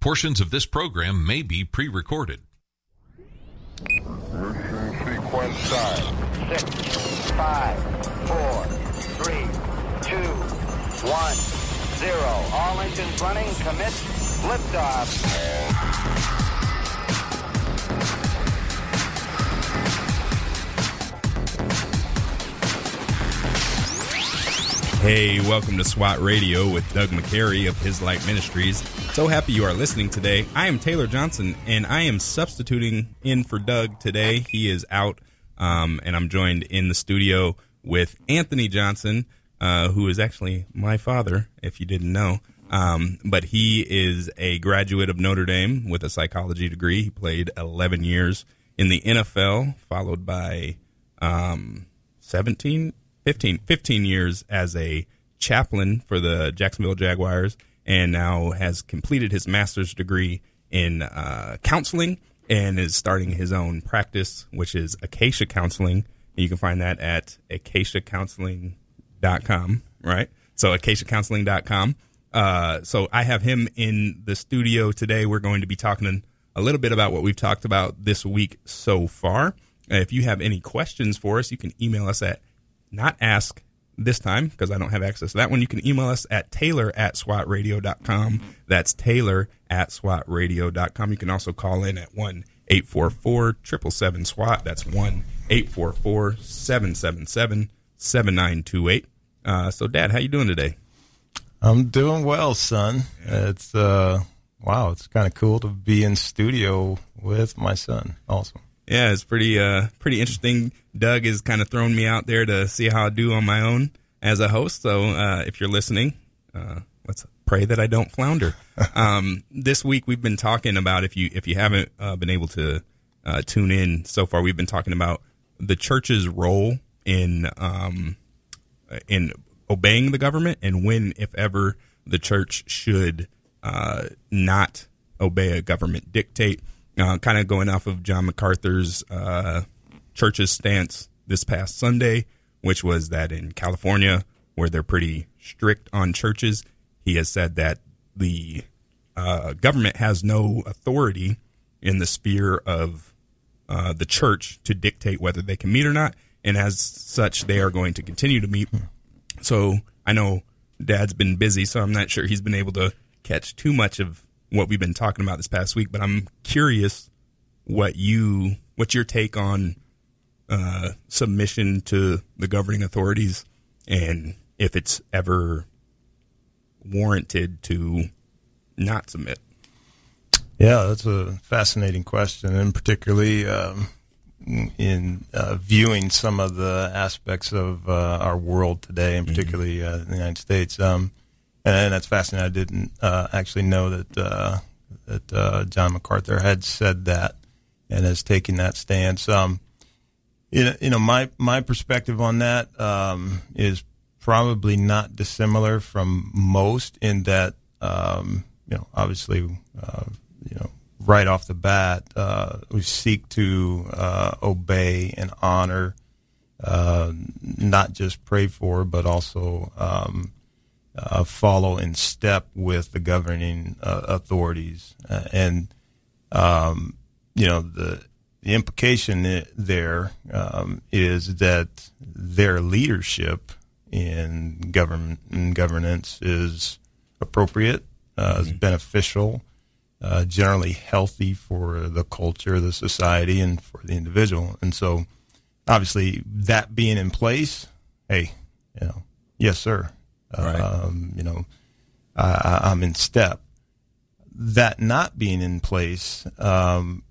Portions of this program may be pre recorded. Sequence start. Six, five, four, three, two, one, zero. All engines running. Commit. Liftoff. Hey, welcome to SWAT Radio with Doug McCary of His Light Ministries. So happy you are listening today. I am Taylor Johnson, and I am substituting in for Doug today. He is out, um, and I'm joined in the studio with Anthony Johnson, uh, who is actually my father, if you didn't know. Um, but he is a graduate of Notre Dame with a psychology degree. He played 11 years in the NFL, followed by um, 17, 15, 15 years as a chaplain for the Jacksonville Jaguars, and now has completed his master's degree in uh, counseling and is starting his own practice, which is Acacia Counseling. And you can find that at acaciacounseling.com, right? So acaciacounseling.com. Uh, so I have him in the studio today. We're going to be talking a little bit about what we've talked about this week so far. If you have any questions for us, you can email us at not ask this time because I don't have access to that one. You can email us at taylor at swatradio.com. That's taylor at swatradio.com. You can also call in at 1 844 777 SWAT. That's 1 844 777 7928. Uh, So, Dad, how you doing today? I'm doing well, son. It's uh wow, it's kind of cool to be in studio with my son. Awesome. Yeah, it's pretty uh pretty interesting. Doug has kind of thrown me out there to see how I do on my own as a host. So uh, if you're listening, uh, let's pray that I don't flounder. um, this week we've been talking about if you if you haven't uh, been able to uh, tune in so far, we've been talking about the church's role in um, in obeying the government and when, if ever, the church should uh, not obey a government dictate. Uh, kind of going off of John MacArthur's uh, church's stance this past Sunday, which was that in California, where they're pretty strict on churches, he has said that the uh, government has no authority in the sphere of uh, the church to dictate whether they can meet or not. And as such, they are going to continue to meet. So I know Dad's been busy, so I'm not sure he's been able to catch too much of what we've been talking about this past week. But I'm curious what you, what's your take on uh, submission to the governing authorities, and if it's ever warranted to not submit. Yeah, that's a fascinating question, and particularly um, in uh, viewing some of the aspects of uh, our world today, and particularly uh, in the United States. Um, and that's fascinating. I didn't uh, actually know that uh, that uh, John MacArthur had said that and has taken that stance. Um, you know, my my perspective on that um, is probably not dissimilar from most in that um, you know, obviously, uh, you know, right off the bat, uh, we seek to uh, obey and honor, not just pray for, but also um, uh, follow in step with the governing uh, authorities. Uh, and, um, you know, the, the implication there um, is that their leadership in government in governance is appropriate, uh, is beneficial, uh, generally healthy for the culture, the society, and for the individual. And so, obviously, that being in place, hey, you know, yes, sir. Right. Um, you know, I, I'm in step. That not being in place, um,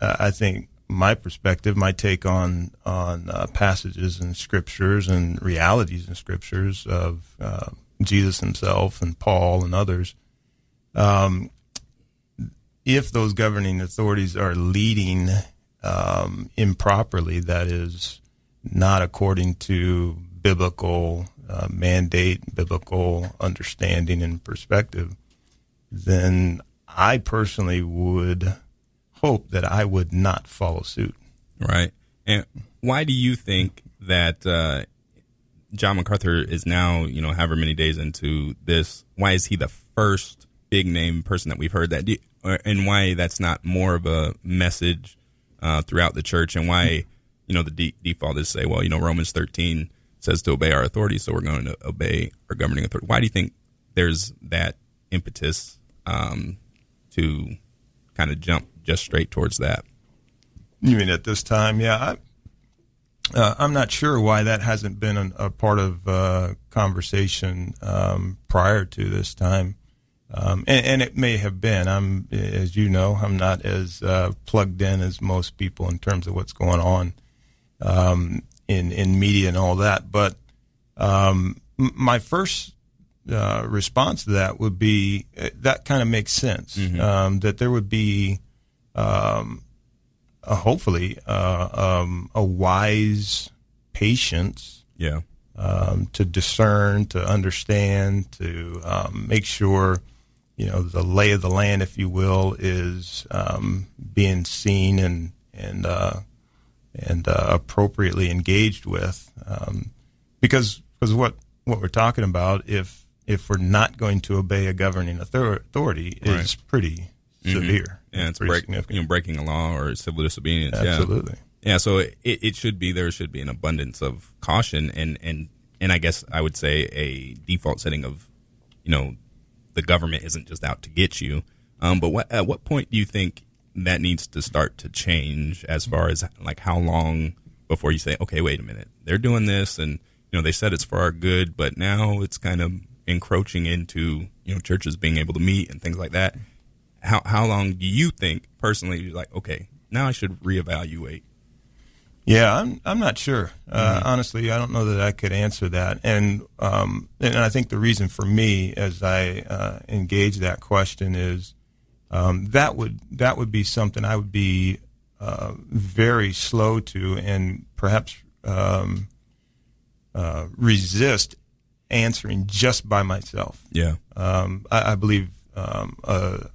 I think my perspective, my take on on uh, passages in scriptures and realities in scriptures of uh, Jesus himself and Paul and others. Um, if those governing authorities are leading um, improperly, that is not according to biblical uh, mandate, biblical understanding and perspective, then I personally would hope that I would not follow suit. Right. And why do you think that uh, John MacArthur is now, you know, however many days into this? Why is he the first big name person that we've heard that, do and why that's not more of a message uh, throughout the church, and why you know the de- default is say, well, you know, Romans thirteen says to obey our authority, so we're going to obey our governing authority. Why do you think there's that impetus um, to kind of jump just straight towards that? You mean at this time? Yeah, I, uh, I'm not sure why that hasn't been an, a part of uh, conversation um, prior to this time, um, and, and it may have been. I'm, as you know, I'm not as uh, plugged in as most people in terms of what's going on um, in in media and all that. But um, m- my first uh, response to that would be uh, that kind of makes sense. Um, that there would be um, uh, hopefully uh, um, a wise patience Yeah, um, to discern, to understand, to um, make sure you know the lay of the land, if you will, is um, being seen and and uh, and uh, appropriately engaged with, um, because because what what we're talking about if if we're not going to obey a governing author- authority is Right. pretty severe. and it's pretty break, you know breaking a law or civil disobedience. yeah. Absolutely. Yeah, so it, it should be there should be an abundance of caution and and and I guess I would say a default setting of you know the government isn't just out to get you. Um, but what at what point do you think that needs to start to change as far as like how long before you say okay wait a minute they're doing this and you know they said it's for our good but now it's kind of encroaching into you know churches being able to meet and things like that. How how long do you think personally you're like okay now I should reevaluate Yeah, I'm I'm not sure. Uh, Honestly, I don't know that I could answer that. And um, and I think the reason for me, as I uh, engage that question, is um, that would that would be something I would be uh, very slow to, and perhaps um, uh, resist answering just by myself. Yeah. Um, I, I believe um, a,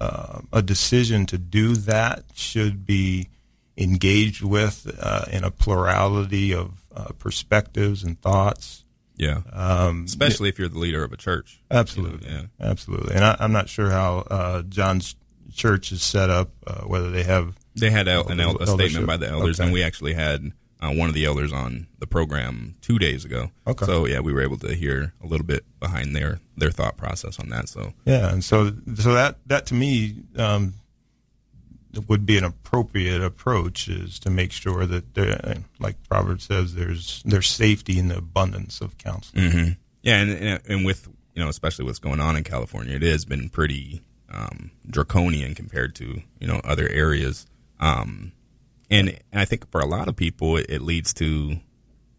uh, a decision to do that should be engaged with uh, in a plurality of uh, perspectives and thoughts. Yeah. Um, Especially if you're the leader of a church. absolutely, You know, absolutely. And I, I'm not sure how uh, John's church is set up, uh, whether they have. They had el- an el- a statement by the elders, and we actually had uh, one of the elders on the program two days ago. Okay. So yeah, we were able to hear a little bit behind their their thought process on that. So Yeah, and so so that that to me um, would be an appropriate approach is to make sure that there, like Proverbs says, there's there's safety in the abundance of counsel. Mm-hmm. yeah, and, and and with you know especially what's going on in California, it has been pretty um, draconian compared to you know other areas. Um, and, and I think for a lot of people, it, it leads to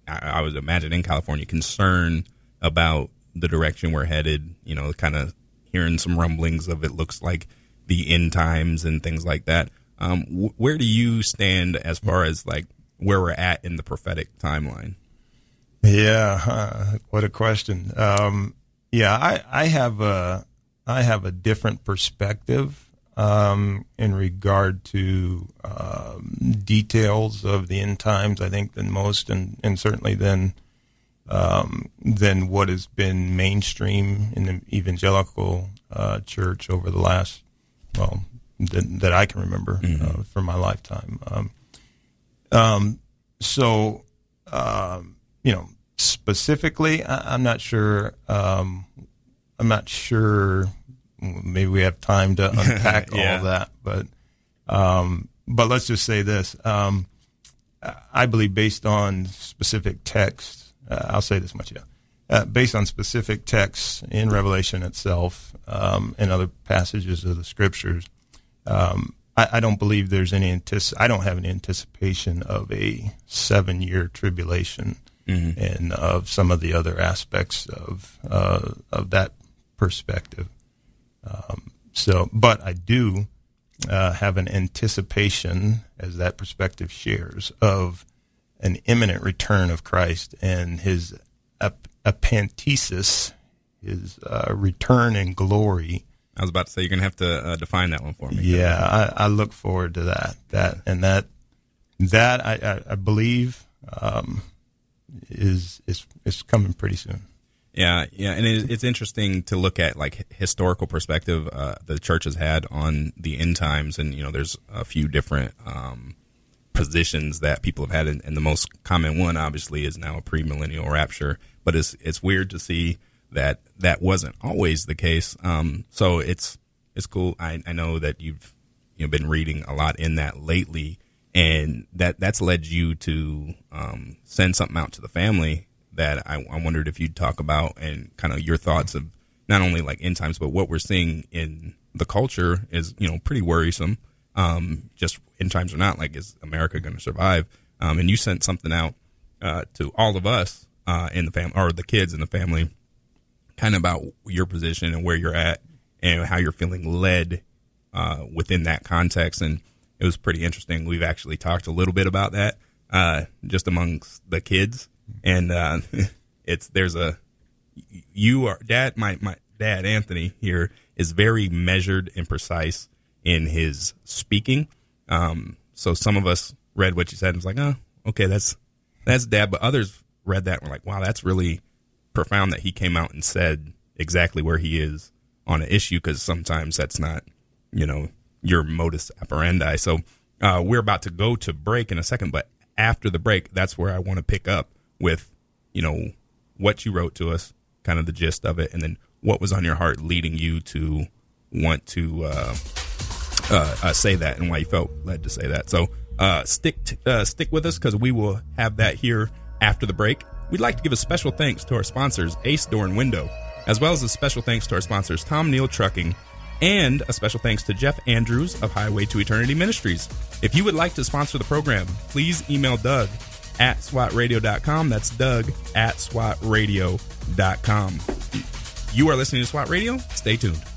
I, I would imagine in California concern about the direction we're headed. You know, kind of hearing some rumblings of it looks like the end times and things like that. Um, wh- where do you stand as far as like where we're at in the prophetic timeline? Yeah, what a question. Um, yeah, I, I have a I have a different perspective um, in regard to um, details of the end times. I think than most, and, and certainly than um, than what has been mainstream in the evangelical uh, church over the last well that, that I can remember uh, for my lifetime. Um, um, so um, you know, specifically, I, I'm not sure. Um, I'm not sure. Maybe we have time to unpack Yeah. all that, but um, but let's just say this. Um, I believe, based on specific texts, uh, I'll say this much, yeah. Uh, based on specific texts in Revelation itself um, and other passages of the scriptures, um, I, I don't believe there's any antici- I don't have any anticipation of a seven year tribulation and of some of the other aspects of uh, of that perspective. Um, so, but I do uh, have an anticipation, as that perspective shares, of an imminent return of Christ and his ap- apantesis, his uh, return in glory. I was about to say you're gonna have to uh, define that one for me. Yeah, I, I look forward to that. That and that that I, I, I believe um, is is is coming pretty soon. Yeah, yeah, and it, it's interesting to look at like historical perspective uh, the church has had on the end times, and you know, there's a few different um, positions that people have had, and, and the most common one, obviously, is now a premillennial rapture. But it's it's weird to see that that wasn't always the case. Um, so it's it's cool. I, I know that you've you know been reading a lot in that lately, and that that's led you to um, send something out to the family that I, I wondered if you'd talk about and kind of your thoughts of not only like end times, but what we're seeing in the culture is you know pretty worrisome. Um, just end times or not, like is America going to survive? Um, and you sent something out uh, to all of us uh, in the family or the kids in the family, kind of about your position and where you're at and how you're feeling led uh, within that context. And it was pretty interesting. We've actually talked a little bit about that uh, just amongst the kids, and uh, it's there's a you are dad. My my dad Anthony here is very measured and precise in his speaking. Um, so some of us read what you said and was like, oh, okay, that's that's dad. But others read that and were like, wow, that's really profound that he came out and said exactly where he is on an issue because sometimes that's not, you know, your modus operandi. So uh, we're about to go to break in a second, but after the break, that's where I want to pick up with, you know, what you wrote to us, kind of the gist of it, and then what was on your heart leading you to want to uh, uh, uh, say that and why you felt led to say that. So uh, stick t- uh, stick with us because we will have that here after the break. We'd like to give a special thanks to our sponsors, Ace Door and Window, as well as a special thanks to our sponsors, Tom Neal Trucking, and a special thanks to Jeff Andrews of Highway to Eternity Ministries. If you would like to sponsor the program, please email Doug at swatradio.com. That's Doug at swatradio.com. You are listening to SWAT Radio. Stay tuned.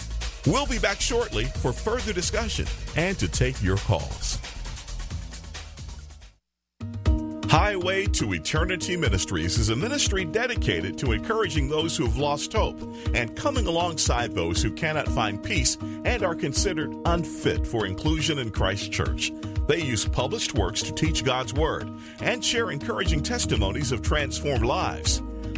We'll be back shortly for further discussion and to take your calls. Highway to Eternity Ministries is a ministry dedicated to encouraging those who have lost hope and coming alongside those who cannot find peace and are considered unfit for inclusion in Christ's church. They use published works to teach God's Word and share encouraging testimonies of transformed lives.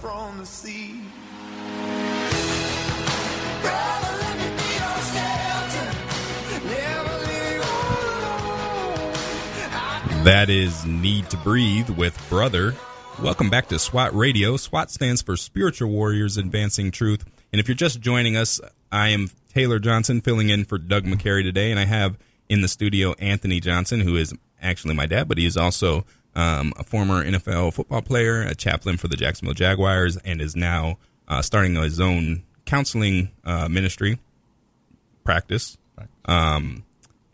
From the sea. Brother, let me be your shelter. Never leave you alone. That is Need to Breathe with Brother. Welcome back to SWAT Radio. SWAT stands for Spiritual Warriors Advancing Truth. And if you're just joining us, I am Taylor Johnson filling in for Doug McCary today. And I have in the studio Anthony Johnson, who is actually my dad, but he is also um, a former NFL football player, a chaplain for the Jacksonville Jaguars, and is now uh, starting his own counseling uh, ministry practice. Um,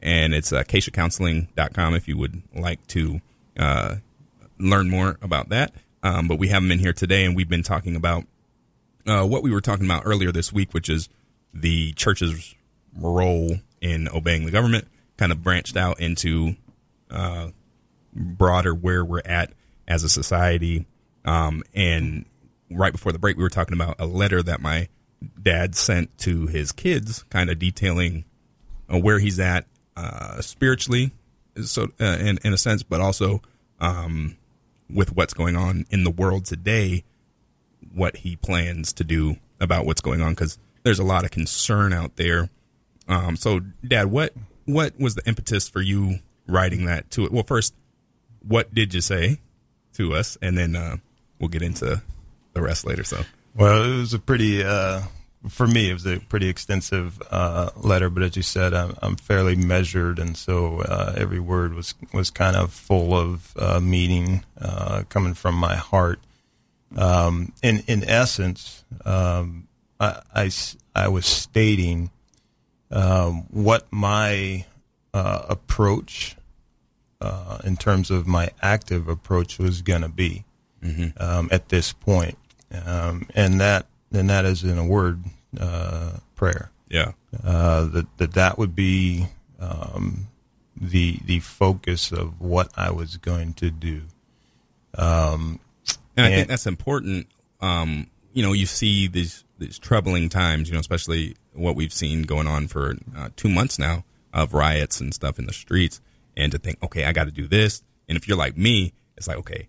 and it's uh, acaciacounseling.com if you would like to uh, learn more about that. Um, but we have him in here today, and we've been talking about uh, what we were talking about earlier this week, which is the church's role in obeying the government, kind of branched out into uh, broader where we're at as a society. Um, and right before the break, we were talking about a letter that my dad sent to his kids, kind of detailing uh, where he's at uh, spiritually, so uh, in in a sense, but also um, with what's going on in the world today, what he plans to do about what's going on because there's a lot of concern out there. Um, so, Dad, what what was the impetus for you writing that to it? Well, first, what did you say to us, and then uh, we'll get into the rest later. So, Well, it was a pretty, uh, for me, it was a pretty extensive uh, letter. But as you said, I'm, I'm fairly measured, and so uh, every word was was kind of full of uh, meaning uh, coming from my heart. Um, in in essence, um, I, I I was stating um, what my approach, uh, in terms of my active approach, was going to be um, at this point, um, and that and that is in a word uh, prayer. yeah, Uh, that that that would be um, the the focus of what I was going to do. Um, and I And- think that's important. Um, you know, you see these these troubling times. You know, especially what we've seen going on for uh, two months now of riots and stuff in the streets, and to think, okay, I got to do this. And if you're like me, it's like, okay,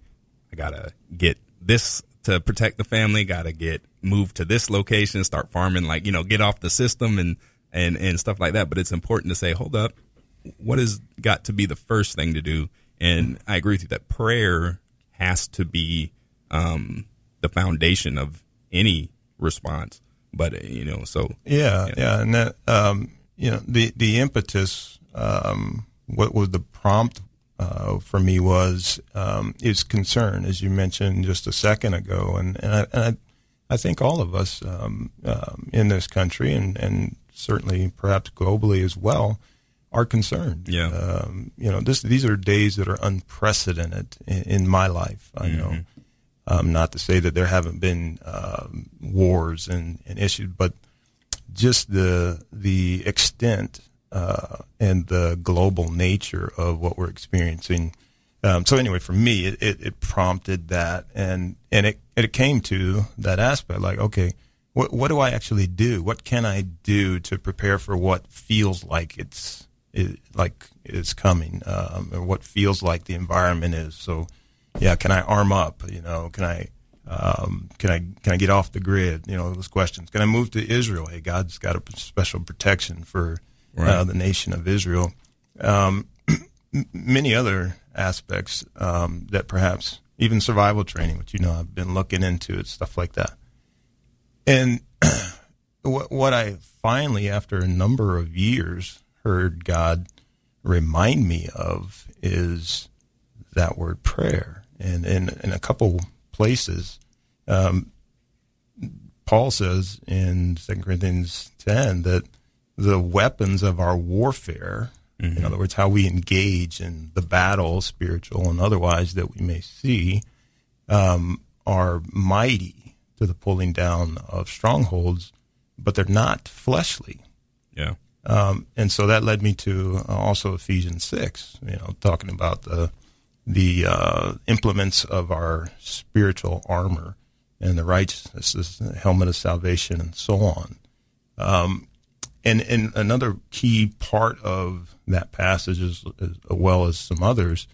I gotta get this to protect the family. Got to get moved to this location, start farming, like you know, get off the system and and and stuff like that. But it's important to say, hold up, what has got to be the first thing to do? And I agree with you that prayer has to be um, the foundation of any response. But you know, so Yeah, yeah, and that um, you know the the impetus. Um, what was the prompt uh, for me was um, is concern, as you mentioned just a second ago, and and I, and I, I think all of us um, um, in this country and and certainly perhaps globally as well are concerned. Yeah. um, you know, this these are days that are unprecedented in, in my life. I know. Um, not to say that there haven't been um, wars and, and issues, but just the the extent uh, and the global nature of what we're experiencing. Um, so anyway, for me, it, it, it prompted that, and and it it came to that aspect, like okay, what what do I actually do? What can I do to prepare for what feels like it's it, like is coming, um, or what feels like the environment is? So yeah, can I arm up? You know, can I um, can I can I get off the grid? You know, those questions. Can I move to Israel? Hey, God's got a special protection for uh, the nation of Israel. Um, many other aspects um, that perhaps even survival training, which you know I've been looking into, and stuff like that. And what what I finally, after a number of years, heard God remind me of is that word prayer. And in, in a couple places, um, Paul says in 2 Corinthians 10 that the weapons of our warfare, in other words, how we engage in the battle, spiritual and otherwise, that we may see, um, are mighty to the pulling down of strongholds, but they're not fleshly. yeah, Um, and so that led me to uh, also Ephesians six, you know, talking about the the uh, implements of our spiritual armor and the righteousness, the helmet of salvation, and so on. Um, and and another key part of that passage, as, as well as some others,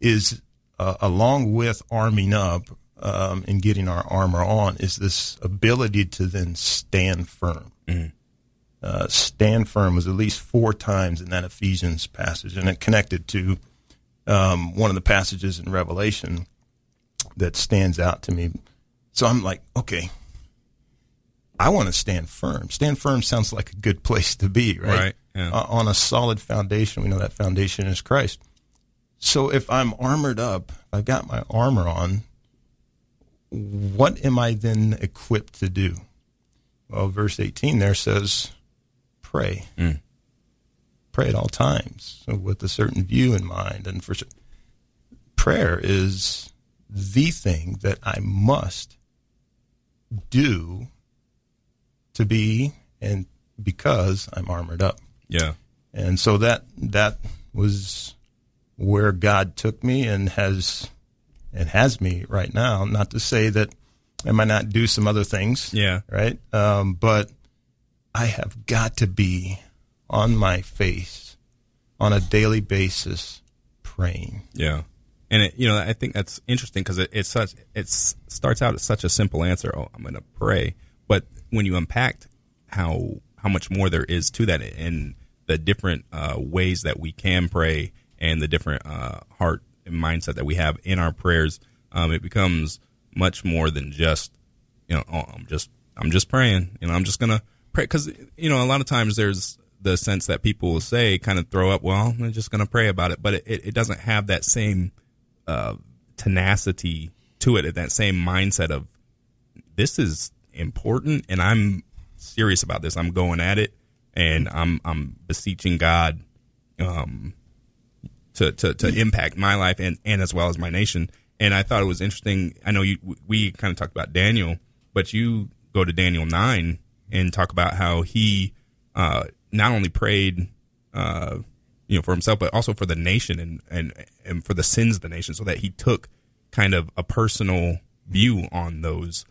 is uh, along with arming up um, and getting our armor on, is this ability to then stand firm uh, stand firm was at least four times in that Ephesians passage, and it connected to um, one of the passages in Revelation that stands out to me. So I'm like, okay, I want to stand firm. Stand firm sounds like a good place to be, right? Right, yeah. Uh, on a solid foundation. We know that foundation is Christ. So if I'm armored up, I've got my armor on. What am I then equipped to do? Well, verse 18 there says, pray. Pray at all times so with a certain view in mind. And for prayer is the thing that I must do to be and because I'm armored up. yeah, And so that that was where God took me and has and has me right now. Not to say that I might not do some other things, yeah, right? Um, but I have got to be on my face on a daily basis praying. yeah. And it, you know, I think that's interesting because it, it's such it starts out as such a simple answer. Oh, I'm going to pray, but when you unpack how how much more there is to that and the different uh, ways that we can pray and the different uh, heart and mindset that we have in our prayers, um, it becomes much more than just you know oh, I'm just I'm just praying. You know, I'm just gonna pray because you know a lot of times there's the sense that people will say kind of throw up. Well, I'm just gonna pray about it, but it, it doesn't have that same uh, tenacity to it, that same mindset of this is important and I'm serious about this. I'm going at it and I'm I'm beseeching God um, to, to to impact my life and and as well as my nation. And I thought it was interesting. I know you we kind of talked about Daniel, but you go to Daniel nine and talk about how he uh, not only prayed. Uh, you know, for himself, but also for the nation and, and, and for the sins of the nation, so that he took kind of a personal view on those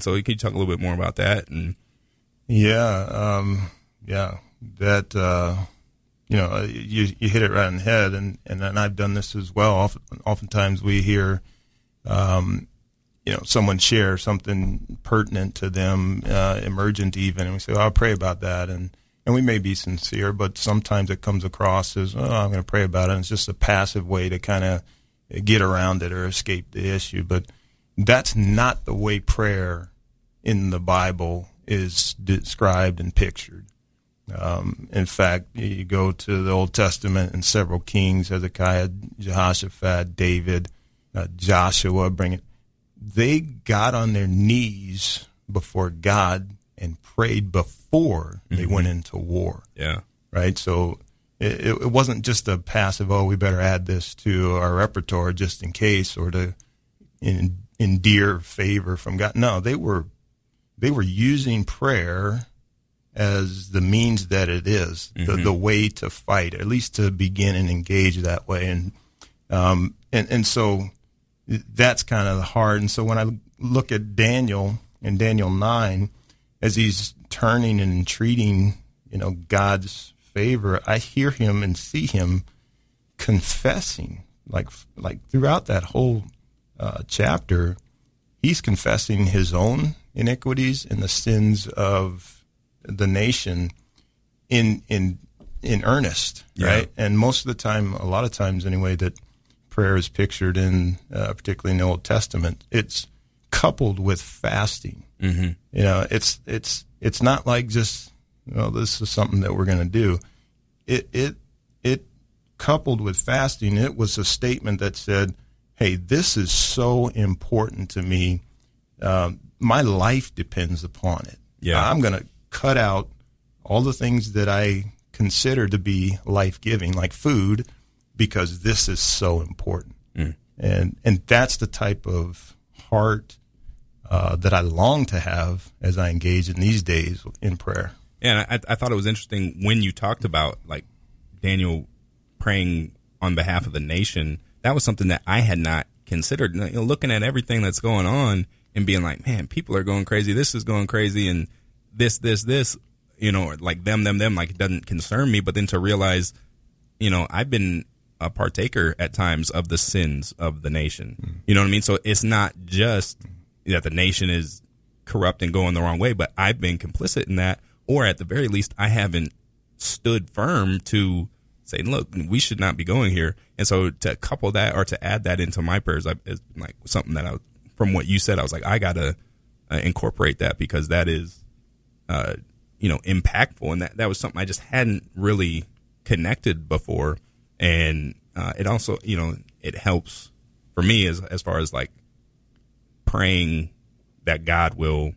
So, can you talk a little bit more about that? And Yeah, um, yeah, that uh, you know, uh, you you hit it right on the head, and and, and I've done this as well. Often, oftentimes, we hear, um, you know, someone share something pertinent to them, uh, emergent even, and we say, "Oh, "I'll pray about that," and and we may be sincere, but sometimes it comes across as, "Oh, I'm going to pray about it." And it's just a passive way to kind of get around it or escape the issue, but that's not the way prayer in the Bible is described and pictured. Um, in fact, you go to the Old Testament and several kings, Hezekiah, Jehoshaphat, David, uh, Joshua, bring it. They got on their knees before God and prayed before they went into war yeah, right? So it, it wasn't just a passive, oh, we better add this to our repertoire just in case or to en- endear favor from God. No, they were they were using prayer as the means that it is, the, the way to fight, at least to begin and engage that way. And um, and and so that's kind of hard. And so when I look at Daniel in Daniel nine, as he's turning and entreating, you know, God's favor, I hear him and see him confessing, like like throughout that whole uh, chapter, he's confessing his own iniquities and the sins of the nation in in in earnest, Yeah. right? And most of the time, a lot of times anyway, that prayer is pictured in, uh, particularly in the Old Testament, it's coupled with fasting. Mm-hmm. You know, it's it's it's not like just well, this is something that we're going to do. It it it coupled with fasting, it was a statement that said, "Hey, this is so important to me. Um, my life depends upon it. Yeah. I'm going to cut out all the things that I consider to be life giving, like food, because this is so important. And and that's the type of heart uh, that I long to have as I engage in these days in prayer. And I, I thought it was interesting when you talked about like Daniel praying on behalf of the nation. That was something that I had not considered. You know, looking at everything that's going on and being like, man, people are going crazy. This is going crazy, and this, this, this. You know, like them, them, them. Like it doesn't concern me. But then to realize, you know, I've been a partaker at times of the sins of the nation. Mm-hmm. You know what I mean? So it's not just that the nation is corrupt and going the wrong way, but I've been complicit in that, or at the very least, I haven't stood firm to say, look, we should not be going here. And so to couple that or to add that into my prayers is like something that I, from what you said, I was like, I gotta uh, incorporate that because that is, uh, you know, impactful, and that that was something I just hadn't really connected before, and uh, it also, you know, it helps for me as as far as like praying that God will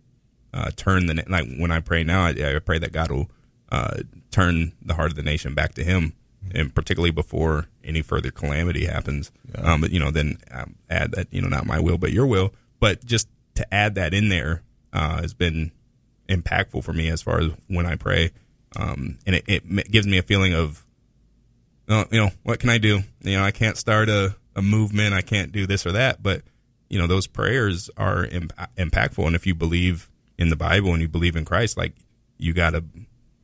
uh, turn the like when I pray now, I, I pray that God will uh, turn the heart of the nation back to Him, and particularly before any further calamity happens. Um, but you know, then um, add that you know not my will but Your will. But just to add that in there uh, has been impactful for me as far as when I pray, um, and it, it gives me a feeling of uh, you know, what can I do? You know, I can't start a, a movement. I can't do this or that. But, you know, those prayers are imp- impactful. And if you believe in the Bible and you believe in Christ, like, you got to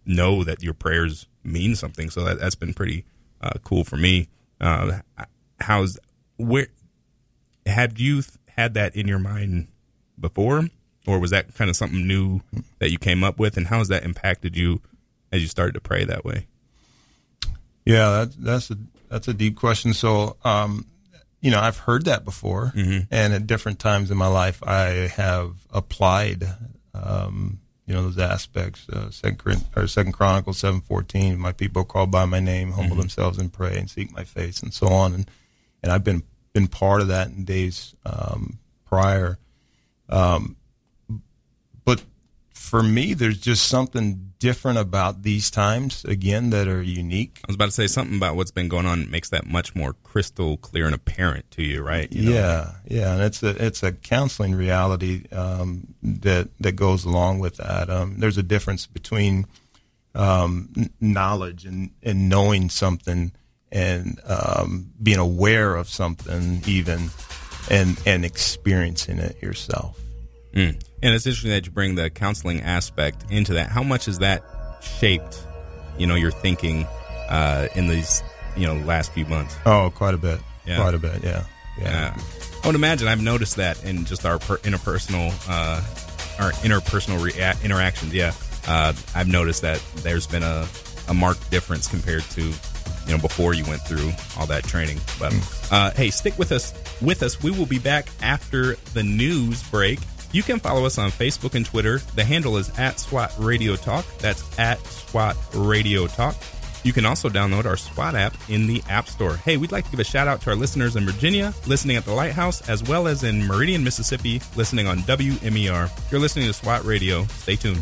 know that your prayers mean something. So that, that's been pretty uh, cool for me. Uh, how's, where, Had you th- had that in your mind before, or was that kind of something new that you came up with? And how has that impacted you as you started to pray that way? Yeah, that, that's a that's a deep question. So, um, you know, I've heard that before, and at different times in my life, I have applied, um, you know, those aspects. Uh, Second or Second Chronicles seven fourteen. My people call by my name, humble themselves and pray and seek my face, and so on. And and I've been been part of that in days um, prior. Um, but for me, there's just something different about these times again that are unique. I was about to say something about what's been going on makes that much more crystal clear and apparent to you, right? You know, yeah, yeah, and it's a it's a counseling reality um, that that goes along with that. Um, there's a difference between um, knowledge and, and knowing something and um, being aware of something even and and experiencing it yourself. Mm. And it's interesting that you bring the counseling aspect into that. How much has that shaped, you know, your thinking uh, in these, you know, last few months? Oh, quite a bit. Yeah. Quite a bit. Yeah. Yeah. I would imagine I've noticed that in just our per- interpersonal, uh, our interpersonal rea- interactions. Yeah. Uh, I've noticed that there's been a, a marked difference compared to, you know, before you went through all that training. But, uh, hey, stick with us. With us. We will be back after the news break. You can follow us on Facebook and Twitter. The handle is at SWAT Radio Talk. That's at SWAT Radio Talk. You can also download our SWAT app in the App Store. Hey, we'd like to give a shout out to our listeners in Virginia, listening at the Lighthouse, as well as in Meridian, Mississippi, listening on WMER. You're listening to SWAT Radio. Stay tuned.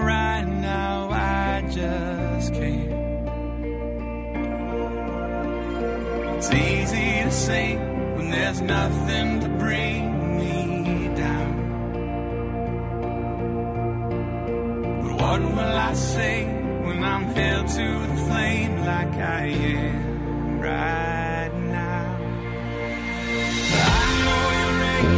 It's easy to say when there's nothing to bring me down. But what will I say when I'm held to the flame like I am right now?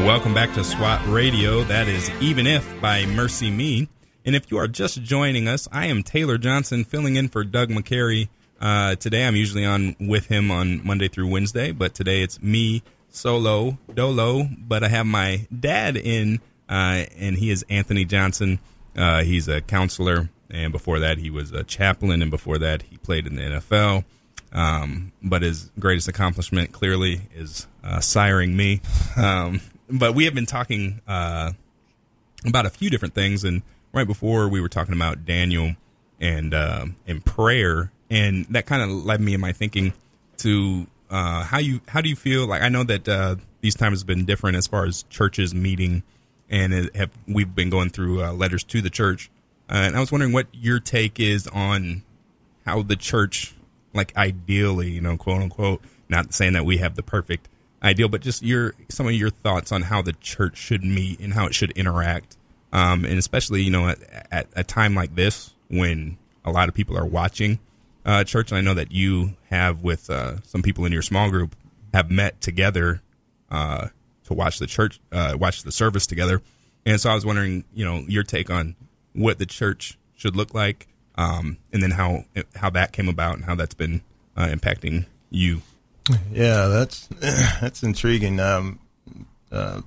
Welcome back to SWAT Radio. That is Even If by MercyMe. And if you are just joining us, I am Taylor Johnson filling in for Doug McCary. Uh, today I'm usually on with him on Monday through Wednesday, but today it's me solo dolo. But I have my dad in, uh, and he is Anthony Johnson. Uh, he's a counselor, and before that he was a chaplain, and before that he played in the NFL. Um, but his greatest accomplishment clearly is uh, siring me. Um, but we have been talking uh, about a few different things, and right before we were talking about Daniel and uh, and prayer, and that kind of led me in my thinking to uh, how you how do you feel? Like I know that uh, these times have been different as far as churches meeting, and have we've been going through uh, letters to the church, uh, and I was wondering what your take is on how the church, like ideally, you know, quote unquote, not saying that we have the perfect ideal, but just your some of your thoughts on how the church should meet and how it should interact, um, and especially you know at, at a time like this when a lot of people are watching uh, church, and I know that you have with uh, some people in your small group have met together uh, to watch the church, uh, watch the service together, and so I was wondering, you know, your take on what the church should look like, um, and then how how that came about and how that's been uh, impacting you. Yeah, that's that's intriguing. Um, uh,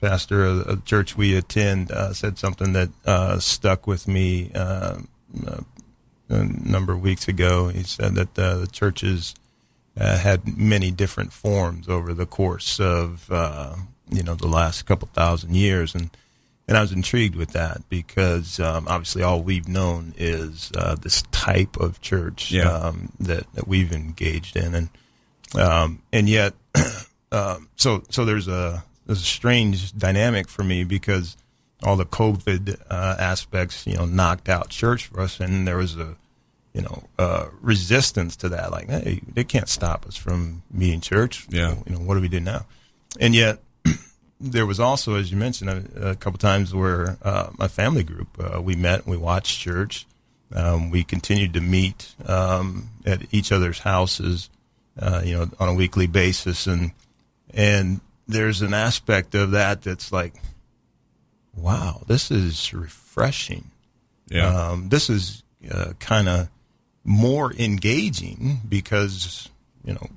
pastor of a church we attend said something that stuck with me a number of weeks ago. He said that uh, the churches uh, had many different forms over the course of uh, you know the last couple thousand years, and and I was intrigued with that because um, obviously all we've known is uh, this type of church Yeah. um, that that we've engaged in, and um, and yet um, so so there's a there's a strange dynamic for me because all the COVID uh, aspects, you know, knocked out church for us, and there was a you know uh, resistance to that. Like, hey, they can't stop us from meeting church. Yeah. you know, what do we do now? And yet, there was also, as you mentioned, a, a couple times where uh, my family group uh, we met, and we watched church. Um, we continued to meet um, at each other's houses, uh, you know, on a weekly basis, and and there's an aspect of that that's like, wow, this is refreshing. Yeah. Um, this is uh, kind of more engaging because you know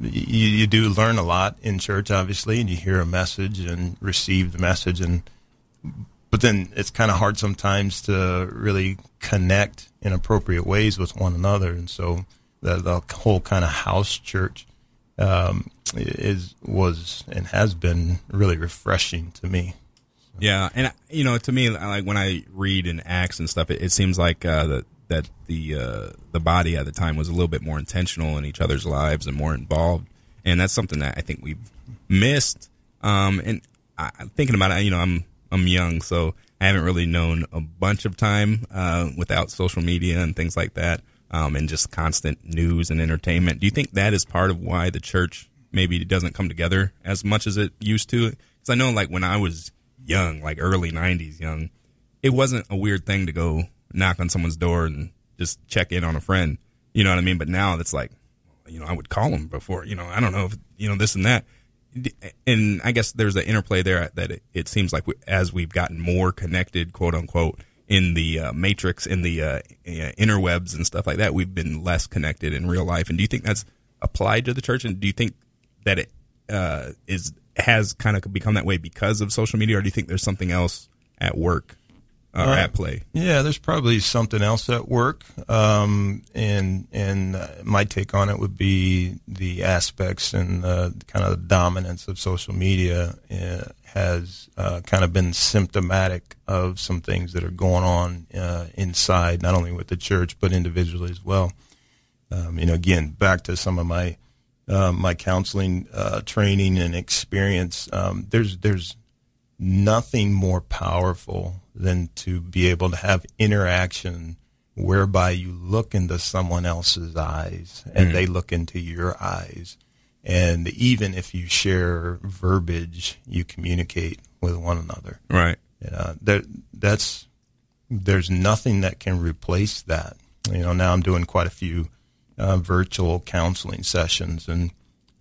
you, you do learn a lot in church, obviously, and you hear a message and receive the message, and but then it's kind of hard sometimes to really connect in appropriate ways with one another, and so the, the whole kind of house church um, is was and has been really refreshing to me. Yeah, and you know, to me, like when I read in Acts and stuff, it, it seems like uh, that that the uh, the body at the time was a little bit more intentional in each other's lives and more involved, and that's something that I think we've missed. Um, and I, thinking about it, you know, I'm I'm young, so I haven't really known a bunch of time uh, without social media and things like that, um, and just constant news and entertainment. Do you think that is part of why the church maybe doesn't come together as much as it used to? Because I know, like when I was young, like early '90s young, it wasn't a weird thing to go knock on someone's door and just check in on a friend. You know what I mean? But now it's like, you know, I would call them before. You know, I don't know if you know this and that. And I guess there's an interplay there that it, it seems like we, as we've gotten more connected, quote unquote, in the uh, matrix, in the uh, uh, interwebs and stuff like that, we've been less connected in real life. And do you think that's applied to the church? And do you think that it uh, is has kind of become that way because of social media, or do you think there's something else at work uh, or Uh, at play? Yeah, there's probably something else at work, um, and and uh, my take on it would be the aspects and uh, kind of the dominance of social media uh, has uh, kind of been symptomatic of some things that are going on uh, inside, not only with the church but individually as well. Um, you know, again, back to some of my uh, my counseling uh, training and experience. Um, there's there's nothing more powerful than to be able to have interaction whereby you look into someone else's eyes and they look into your eyes. And even if you share verbiage, you communicate with one another. Right. That that's there's nothing that can replace that. You know, now I'm doing quite a few uh, virtual counseling sessions, and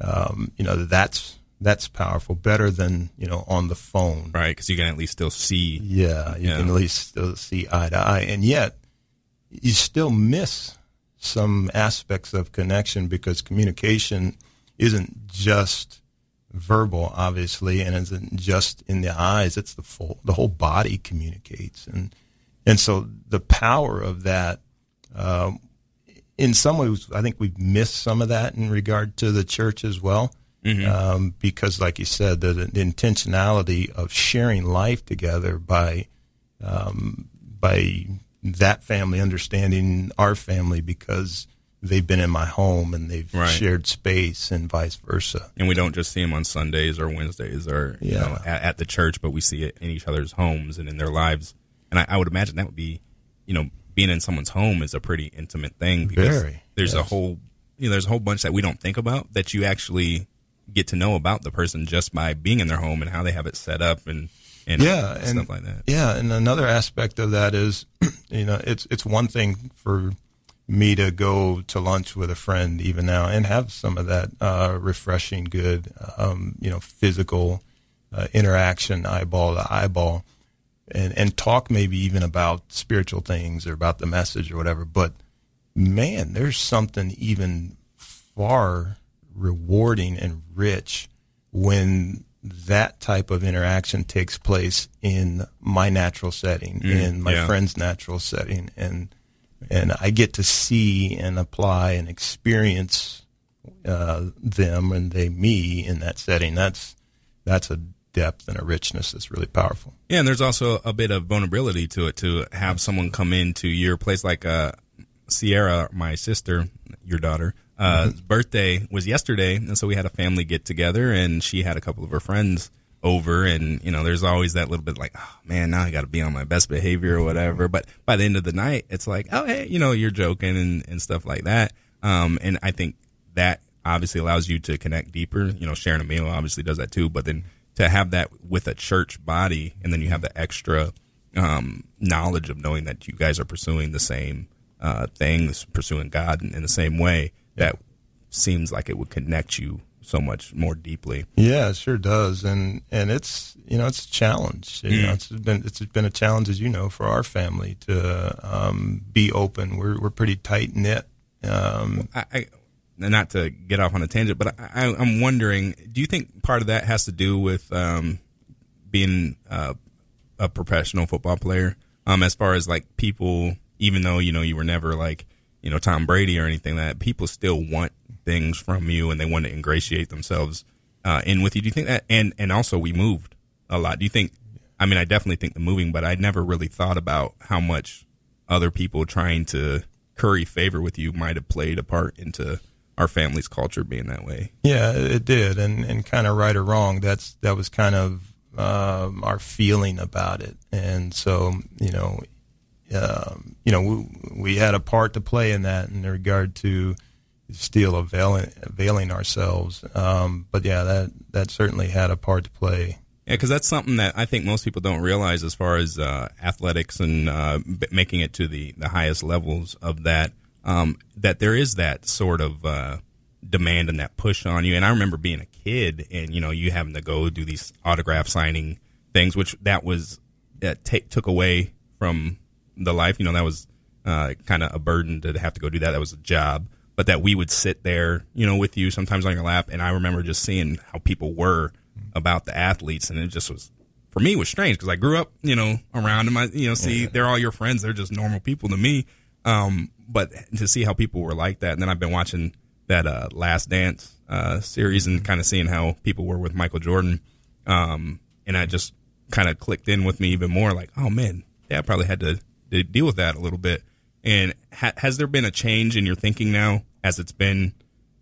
um, you know that's that's powerful, better than you know on the phone. Right. Because you can at least still see. Yeah, you Yeah. can at least still see eye to eye, and yet you still miss some aspects of connection because communication isn't just verbal, obviously, and isn't just in the eyes. It's the full, the whole body communicates, and and so the power of that. Um, in some ways, I think we've missed some of that in regard to the church as well. Um, because, like you said, the, the intentionality of sharing life together by um, by that family understanding our family because they've been in my home and they've Right. shared space and vice versa. And we don't just see them on Sundays or Wednesdays or you Yeah. know, at, at the church, but we see it in each other's homes and in their lives. And I, I would imagine that would be, you know, being in someone's home is a pretty intimate thing because Very, there's a whole, you know, there's a whole bunch that we don't think about that you actually get to know about the person just by being in their home and how they have it set up and and yeah, and stuff like that. Yeah, and another aspect of that is, you know, it's it's one thing for me to go to lunch with a friend even now and have some of that uh, refreshing, good, um, you know, physical uh, interaction, eyeball to eyeball, and and talk maybe even about spiritual things or about the message or whatever. But man, there's something even far rewarding and rich when that type of interaction takes place in my natural setting, in my yeah. friend's natural setting, and and I get to see and apply and experience uh, them and they me in that setting. That's that's a depth and a richness that's really powerful. Yeah, and there's also a bit of vulnerability to it to have someone come into your place, like uh, Sierra, my sister, your daughter. uh, Mm-hmm. birthday was yesterday, and so we had a family get together, and she had a couple of her friends over, and you know, there's always that little bit like, oh man, now I got to be on my best behavior or whatever. But by the end of the night, it's like, oh hey, you know, you're joking and and stuff like that. Um, and I think that obviously allows you to connect deeper. You know, sharing a meal obviously does that too, but then to have that with a church body, and then you have the extra um, knowledge of knowing that you guys are pursuing the same uh, things, pursuing God in, in the same way. That seems like it would connect you so much more deeply. Yeah, it sure does, and and it's you know it's a challenge. You Mm. know, it's been it's been a challenge, as you know, for our family to um, be open. We're we're pretty tight knit. Um, I, I not to get off on a tangent, but I, I'm wondering, do you think part of that has to do with um, being uh, a professional football player? Um, as far as like people, even though you know you were never like you know Tom Brady or anything, like that people still want things from you and they want to ingratiate themselves uh, in with you. Do you think that? And and also we moved a lot. Do you think? I mean, I definitely think the moving, but I never really thought about how much other people trying to curry favor with you might have played a part into our family's culture being that way. Yeah, it did, and and kind of right or wrong, that's that was kind of um, our feeling about it, and so you know, um, you know, we, we had a part to play in that in regard to still availing, availing ourselves. Um, but yeah, that that certainly had a part to play. Yeah, because that's something that I think most people don't realize as far as uh, athletics and uh, b- making it to the, the highest levels of that. Um, that there is that sort of uh, demand and that push on you. And I remember being a kid, and you know, you having to go do these autograph signing things, which that was that ta took away from the life. You know, that was uh, kind of a burden to have to go do that. That was a job, but that we would sit there, you know, with you sometimes on your lap, and I remember just seeing how people were about the athletes, and it just was for me was strange because I grew up, you know, around them. I, you know, see, they're all your friends. They're just normal people to me. Um, but to see how people were like that, and then I've been watching that uh, Last Dance uh, series and kind of seeing how people were with Michael Jordan, um, and I just kind of clicked in with me even more. Like, oh man, Dad probably had to, to deal with that a little bit. And ha- has there been a change in your thinking now, as it's been,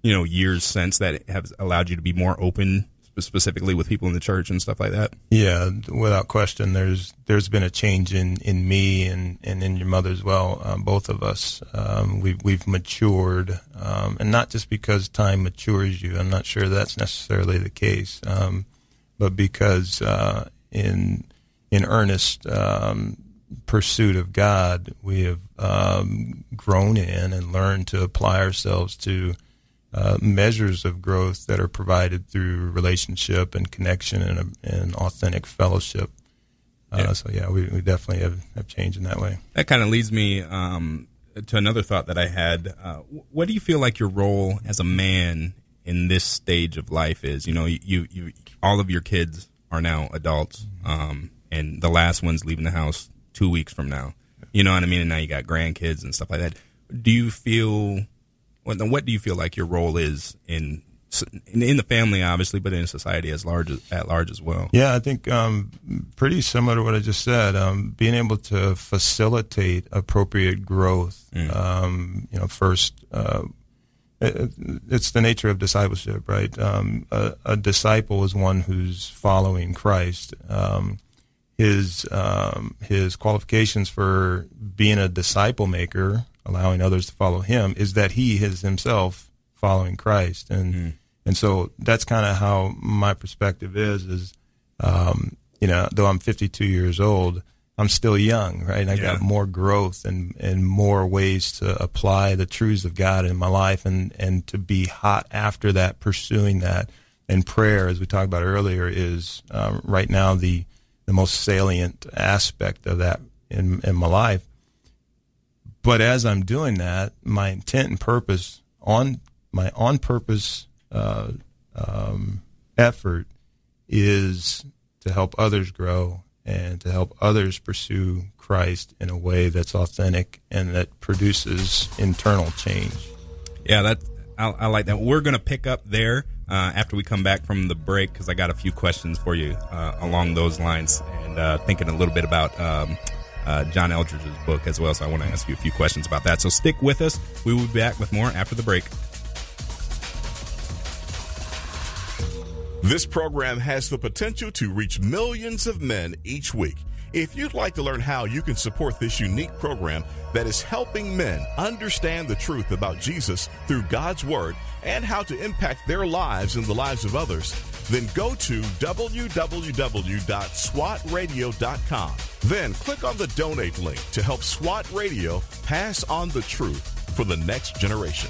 you know, years since that has allowed you to be more open, specifically with people in the church and stuff like that? Yeah, without question, there's there's been a change in, in me and, and in your mother as well. Um, both of us, um, we we've matured, um, and not just because time matures you. I'm not sure that's necessarily the case, um, but because uh, in in earnest um, pursuit of God, we have um, grown in and learned to apply ourselves to uh, measures of growth that are provided through relationship and connection and, a, and authentic fellowship. Uh, Yeah. So yeah, we, we definitely have, have changed in that way. That kind of leads me um, to another thought that I had. Uh, what do you feel like your role as a man in this stage of life is? You know, you, you all of your kids are now adults, um, and the last one's leaving the house two weeks from now. You know what I mean? And now you got grandkids and stuff like that. Do you feel? What, what do you feel like your role is in in, in the family, obviously, but in society as large as, at large as well? Yeah, I think um, pretty similar to what I just said. Um, being able to facilitate appropriate growth. Um, you know, first, uh, it, it's the nature of discipleship, right? Um, a, a disciple is one who's following Christ. Um, his um, his qualifications for being a disciple maker, allowing others to follow him, is that he is himself following Christ, and and so that's kind of how my perspective is. Is um, you know, though I'm 52 years old, I'm still young, right? And I Yeah. got more growth and and more ways to apply the truths of God in my life, and and to be hot after that, pursuing that. And prayer, as we talked about earlier, is um, right now the the most salient aspect of that in in my life. But as I'm doing that, my intent and purpose on my on purpose uh, um, effort is to help others grow and to help others pursue Christ in a way that's authentic and that produces internal change. Yeah, that I, I like that. We're going to pick up there uh, after we come back from the break because I got a few questions for you uh, along those lines and uh, thinking a little bit about um, uh, John Eldredge's book as well. So I want to ask you a few questions about that. So stick with us. We will be back with more after the break. This program has the potential to reach millions of men each week. If you'd like to learn how you can support this unique program that is helping men understand the truth about Jesus through God's Word and how to impact their lives and the lives of others, then go to www.swatradio.com. Then click on the donate link to help SWAT Radio pass on the truth for the next generation.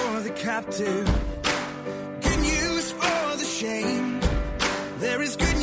captive, good news for the shamed. There is good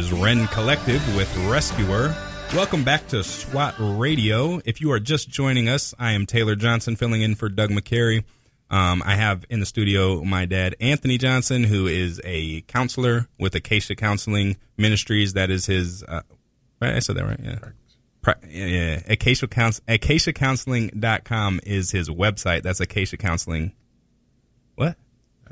is Rend Collective with Rescuer. Welcome back to SWAT Radio. If you are just joining us, I am Taylor Johnson filling in for Doug McCary. Um, I have in the studio my dad, Anthony Johnson, who is a counselor with Acacia Counseling Ministries. That is his, uh, right? I said that right? Yeah. Yeah. Acacia, Couns- AcaciaCounseling.com is his website. That's Acacia Counseling. What?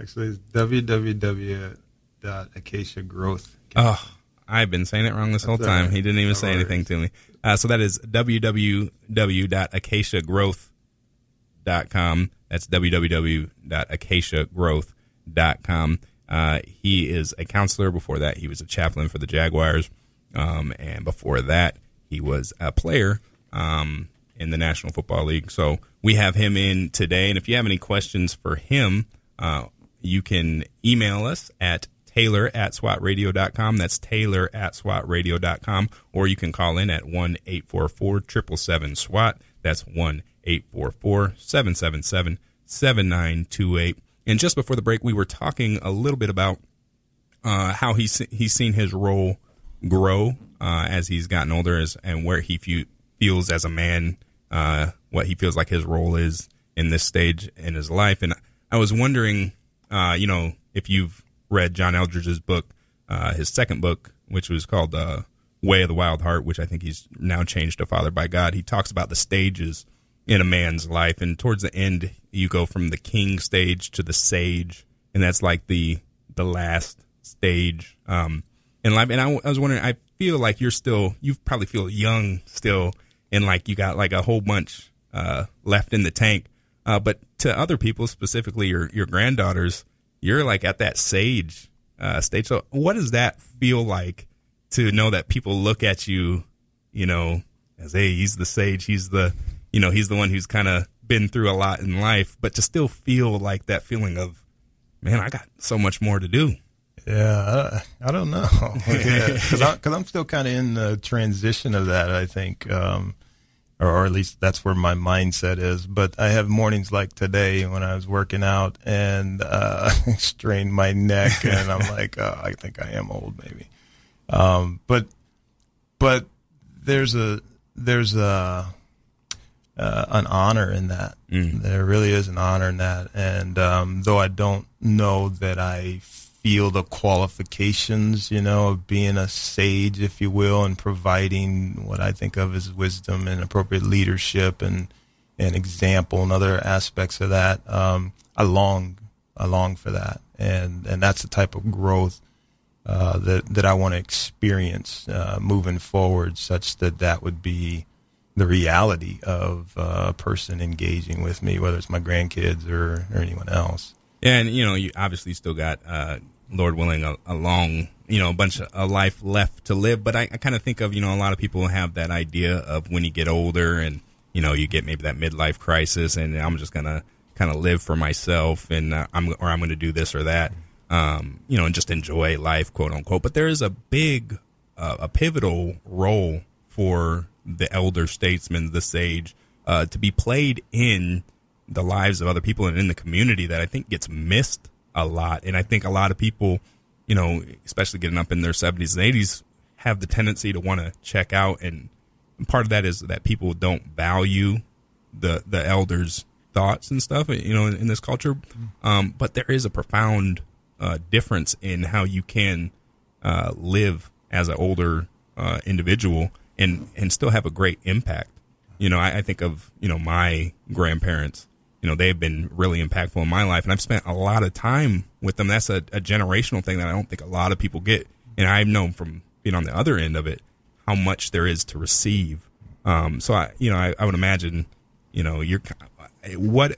Actually, it's www.acaciagrowth. Oh, I've been saying it wrong this whole That's time. right. He didn't even say anything to me. Uh, so that is www.acaciagrowth.com. That's www.acaciagrowth.com. Uh, he is a counselor. Before that, he was a chaplain for the Jaguars. Um, and before that, he was a player um, in the National Football League. So we have him in today. And if you have any questions for him, uh, you can email us at taylor at swatradio.com. That's taylor at swatradio.com. Or you can call in at 1 844 777 SWAT. That's 1 844 777 7928. And just before the break, we were talking a little bit about uh, how he's he's seen his role grow uh, as he's gotten older, as, and where he fe- feels as a man, uh, what he feels like his role is in this stage in his life. And I was wondering, uh, you know, if you've read John Eldredge's book, uh, his second book, which was called uh, Way of the Wild Heart, which I think he's now changed to Father by God. He talks about the stages in a man's life, and towards the end, you go from the king stage to the sage, and that's like the the last stage um, in life. And I, I was wondering, I feel like you're still, you probably feel young still, and like you got like a whole bunch uh, left in the tank. Uh, but to other people, specifically your your granddaughters, you're like at that sage uh, stage. So, what does that feel like to know that people look at you, you know, as hey, he's the sage, he's the, you know, he's the one who's kind of been through a lot in life, but to still feel like that feeling of, man, I got so much more to do. Yeah, I, I don't know because I'm still kind of in the transition of that. I think um, or, or at least that's where my mindset is. But I have mornings like today when I was working out and uh, strained my neck, and I'm like, oh, I think I am old, maybe. Um, but but there's a there's a uh, an honor in that. There really is an honor in that, and um, though I don't know that I feel the qualifications, you know, of being a sage, if you will, and providing what I think of as wisdom and appropriate leadership and and example and other aspects of that, um, I long I long for that, and and that's the type of growth uh, that that I want to experience uh, moving forward, such that that would be the reality of uh, a person engaging with me, whether it's my grandkids or, or anyone else. And you know, you obviously still got, uh, Lord willing, a, a long, you know, a bunch of a life left to live. But I, I kind of think of, you know, a lot of people have that idea of when you get older and, you know, you get maybe that midlife crisis and I'm just to kind of live for myself and uh, I'm, or I'm to do this or that, um, you know, and just enjoy life, quote unquote. But there is a big, uh, a pivotal role for the elder statesman, the sage, uh, to be played in the lives of other people and in the community that I think gets missed a lot. And I think a lot of people, you know, especially getting up in their 70s and 80s, have the tendency to want to check out. And part of that is that people don't value the the elders' thoughts and stuff, you know, in, in this culture. Um, but there is a profound uh, difference in how you can uh, live as an older uh, individual and and still have a great impact. You know, I, I think of you know my grandparents. You know, they've been really impactful in my life, and I've spent a lot of time with them. That's a, a generational thing that I don't think a lot of people get, and I've known from being on the other end of it how much there is to receive. Um, so I, you know, I, I would imagine, you know, you're what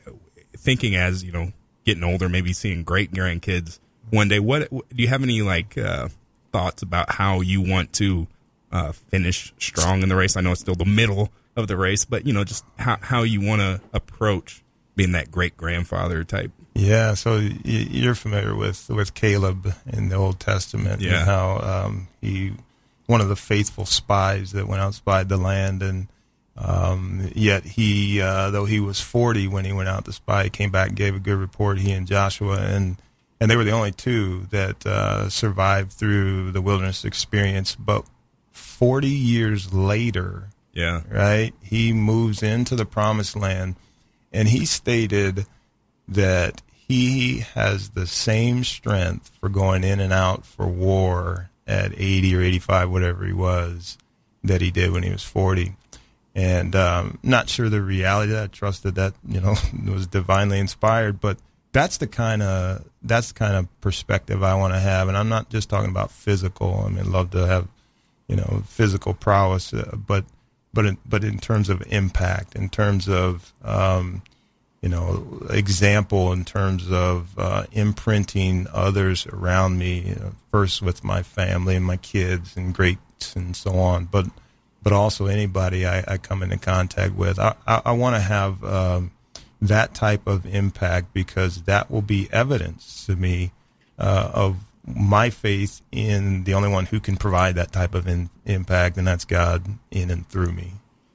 thinking as you know getting older, maybe seeing great grandkids one day. What do you have any like uh, thoughts about how you want to uh, finish strong in the race? I know it's still the middle of the race, but you know, just how how you want to approach being that great grandfather type. Yeah, so you're familiar with with Caleb in the Old Testament, Yeah. and how um, he one of the faithful spies that went out spied the land, and um, yet he, uh, though he was 40 when he went out to spy, came back and gave a good report. He and Joshua, and and they were the only two that uh, survived through the wilderness experience. But 40 years later, Yeah, right? He moves into the promised land and he stated that he has the same strength for going in and out for war at 80 or 85 whatever he was that he did when he was 40 and um, not sure the reality I trusted that you know was divinely inspired. But that's the kind of that's the kind of perspective I want to have. And I'm not just talking about physical. I mean love to have you know physical prowess, uh, but but in, but in terms of impact, in terms of um, you know example, in terms of uh, imprinting others around me, you know, first with my family and my kids and greats and so on, but but also anybody I, I come into contact with. I, I, I want to have um, that type of impact because that will be evidence to me uh, of my faith in the only one who can provide that type of in, impact, and that's God in and through me.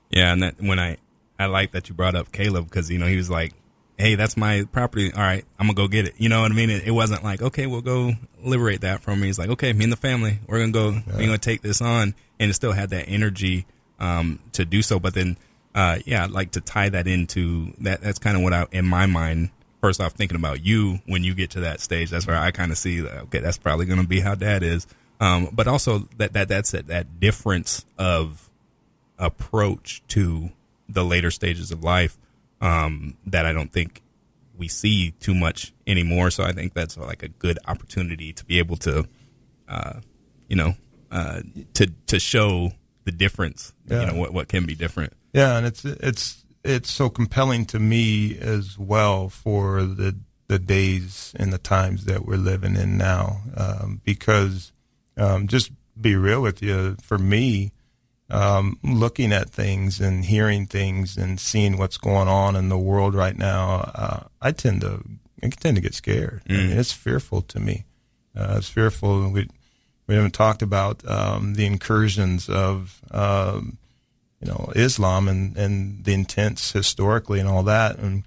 yeah. And that when I I like that you brought up Caleb because you know he was like, hey, that's my property. All right, I'm gonna go get it. You know what I mean? It, it wasn't like okay, we'll go liberate that from me. He's like, okay, me and the family, we're gonna go, we're gonna take this on, and it still had that energy um, to do so. But then, uh, yeah, I'd like to tie that into that. That's kind of what I in my mind. First off, thinking about you when you get to that stage, that's where I kind of see that. Okay, that's probably going to be how Dad is. Um, but also that that that's it, that difference of approach to the later stages of life um, that I don't think we see too much anymore. So I think that's like a good opportunity to be able to, uh, you know, uh, to to show the difference. Yeah. You know what what can be different. Yeah, and it's it's it's so compelling to me as well for the the days and the times that we're living in now, um, because um, just be real with you, for me, um, looking at things and hearing things and seeing what's going on in the world right now, uh, I tend to I tend to get scared. I mean, it's fearful to me. Uh, it's fearful. We we haven't talked about um, the incursions of um, you know Islam and and the intents historically and all that and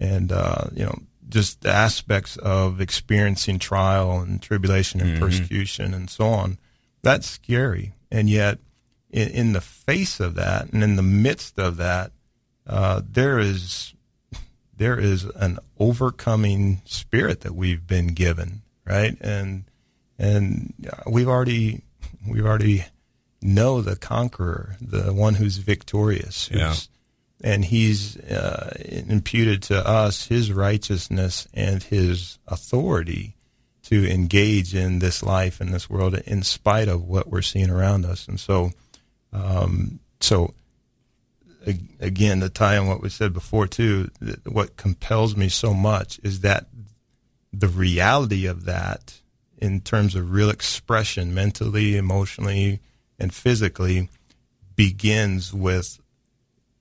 and uh, you know just the aspects of experiencing trial and tribulation and Mhm. persecution and so on. That's scary, and yet in, in the face of that and in the midst of that, uh, there is there is an overcoming spirit that we've been given, right? And and we've already we've already know the conqueror, the one who's victorious, who's, Yeah. and he's uh, imputed to us his righteousness and his authority to engage in this life in this world in spite of what we're seeing around us. And so, um, so again, to tie on what we said before too, what compels me so much is that the reality of that in terms of real expression mentally, emotionally, and physically begins with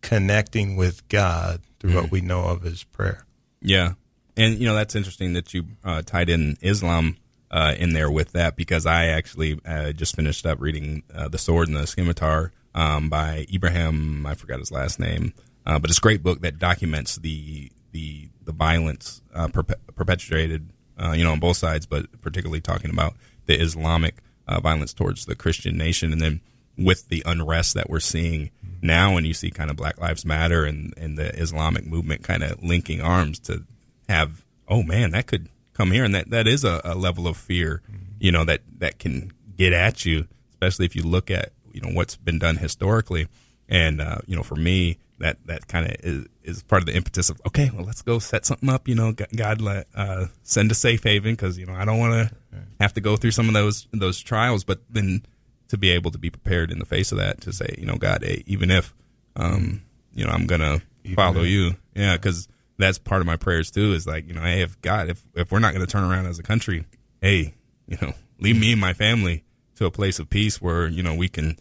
connecting with God through what we know of as prayer. Yeah, and you know that's interesting that you uh, tied in Islam uh, in there with that because I actually uh, just finished up reading uh, the Sword and the Scimitar um, by Ibrahim. I forgot his last name, uh, but it's a great book that documents the the the violence uh, perpe- perpetuated, uh, you know, on both sides, but particularly talking about the Islamic uh, violence towards the Christian nation, and then with the unrest that we're seeing now, and you see kind of Black Lives Matter and, and the Islamic movement kind of linking arms to have, oh man, that could come here, and that, that is a, a level of fear, you know, that that can get at you, especially if you look at you know what's been done historically, and uh, you know, for me, that that kind of is, is part of the impetus of okay, well, let's go set something up, you know, God let uh, send a safe haven because you know I don't want to have to go through some of those those trials, but then to be able to be prepared in the face of that to say, you know, God, hey, even if, um, you know, I'm gonna follow if. you, yeah, because that's part of my prayers too. Is like, you know, hey, if God, if if we're not gonna turn around as a country, hey, you know, leave me and my family to a place of peace where you know we can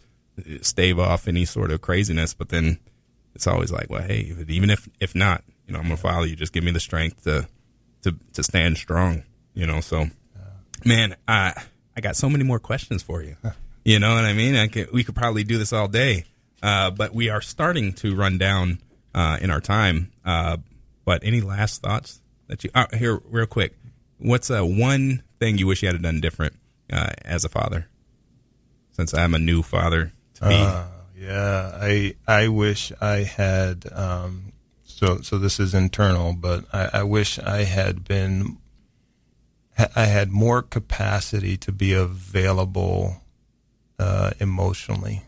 stave off any sort of craziness. But then it's always like, well, hey, even if if not, you know, I'm gonna follow you. Just give me the strength to to to stand strong. You know, so man, I I got so many more questions for you. You know what I mean? I could, we could probably do this all day, uh, but we are starting to run down uh, in our time. Uh, but any last thoughts that you uh, here, real quick? What's uh, one thing you wish you had done different uh, as a father? Since I'm a new father to be, yeah, I I wish I had. Um, so so this is internal, but I, I wish I had been. I had more capacity to be available uh, emotionally.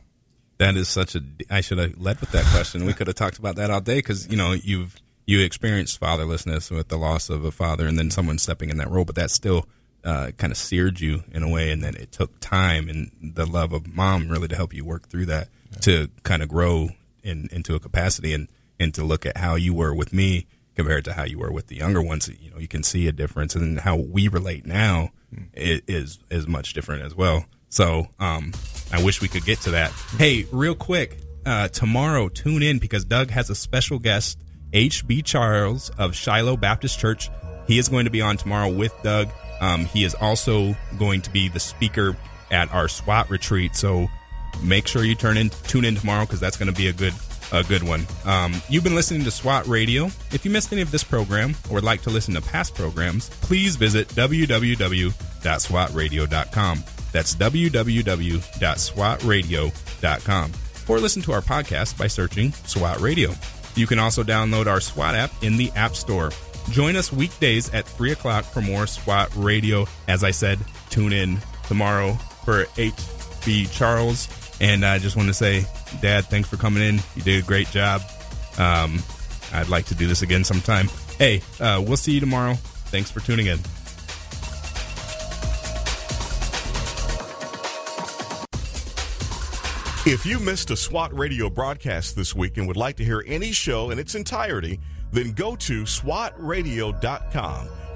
That is such a. I should have led with that question. We could have talked about that all day because you know you've you experienced fatherlessness with the loss of a father, and then someone stepping in that role, but that still uh, kind of seared you in a way, and then it took time and the love of mom really to help you work through that to kind of grow in, into a capacity and and to look at how you were with me compared to how you were with the younger ones. You know, you can see a difference, and how we relate now i- is is much different as well. So um, I wish we could get to that. Hey, real quick, uh, tomorrow tune in because Doug has a special guest, H.B. Charles of Shiloh Baptist Church. He is going to be on tomorrow with Doug. Um, he is also going to be the speaker at our SWAT retreat. So make sure you turn in, tune in tomorrow because that's going to be a good a good one. Um, you've been listening to SWAT Radio. If you missed any of this program or would like to listen to past programs, please visit www.swatradio.com. That's www.swatradio.com. Or listen to our podcast by searching SWAT Radio. You can also download our SWAT app in the App Store. Join us weekdays at 3 o'clock for more SWAT Radio. As I said, tune in tomorrow for H.B. Charles. And I just want to say, Dad, thanks for coming in. You did a great job. Um, I'd like to do this again sometime. Hey, uh, we'll see you tomorrow. Thanks for tuning in. If you missed a SWAT radio broadcast this week and would like to hear any show in its entirety, then go to SWATradio.com.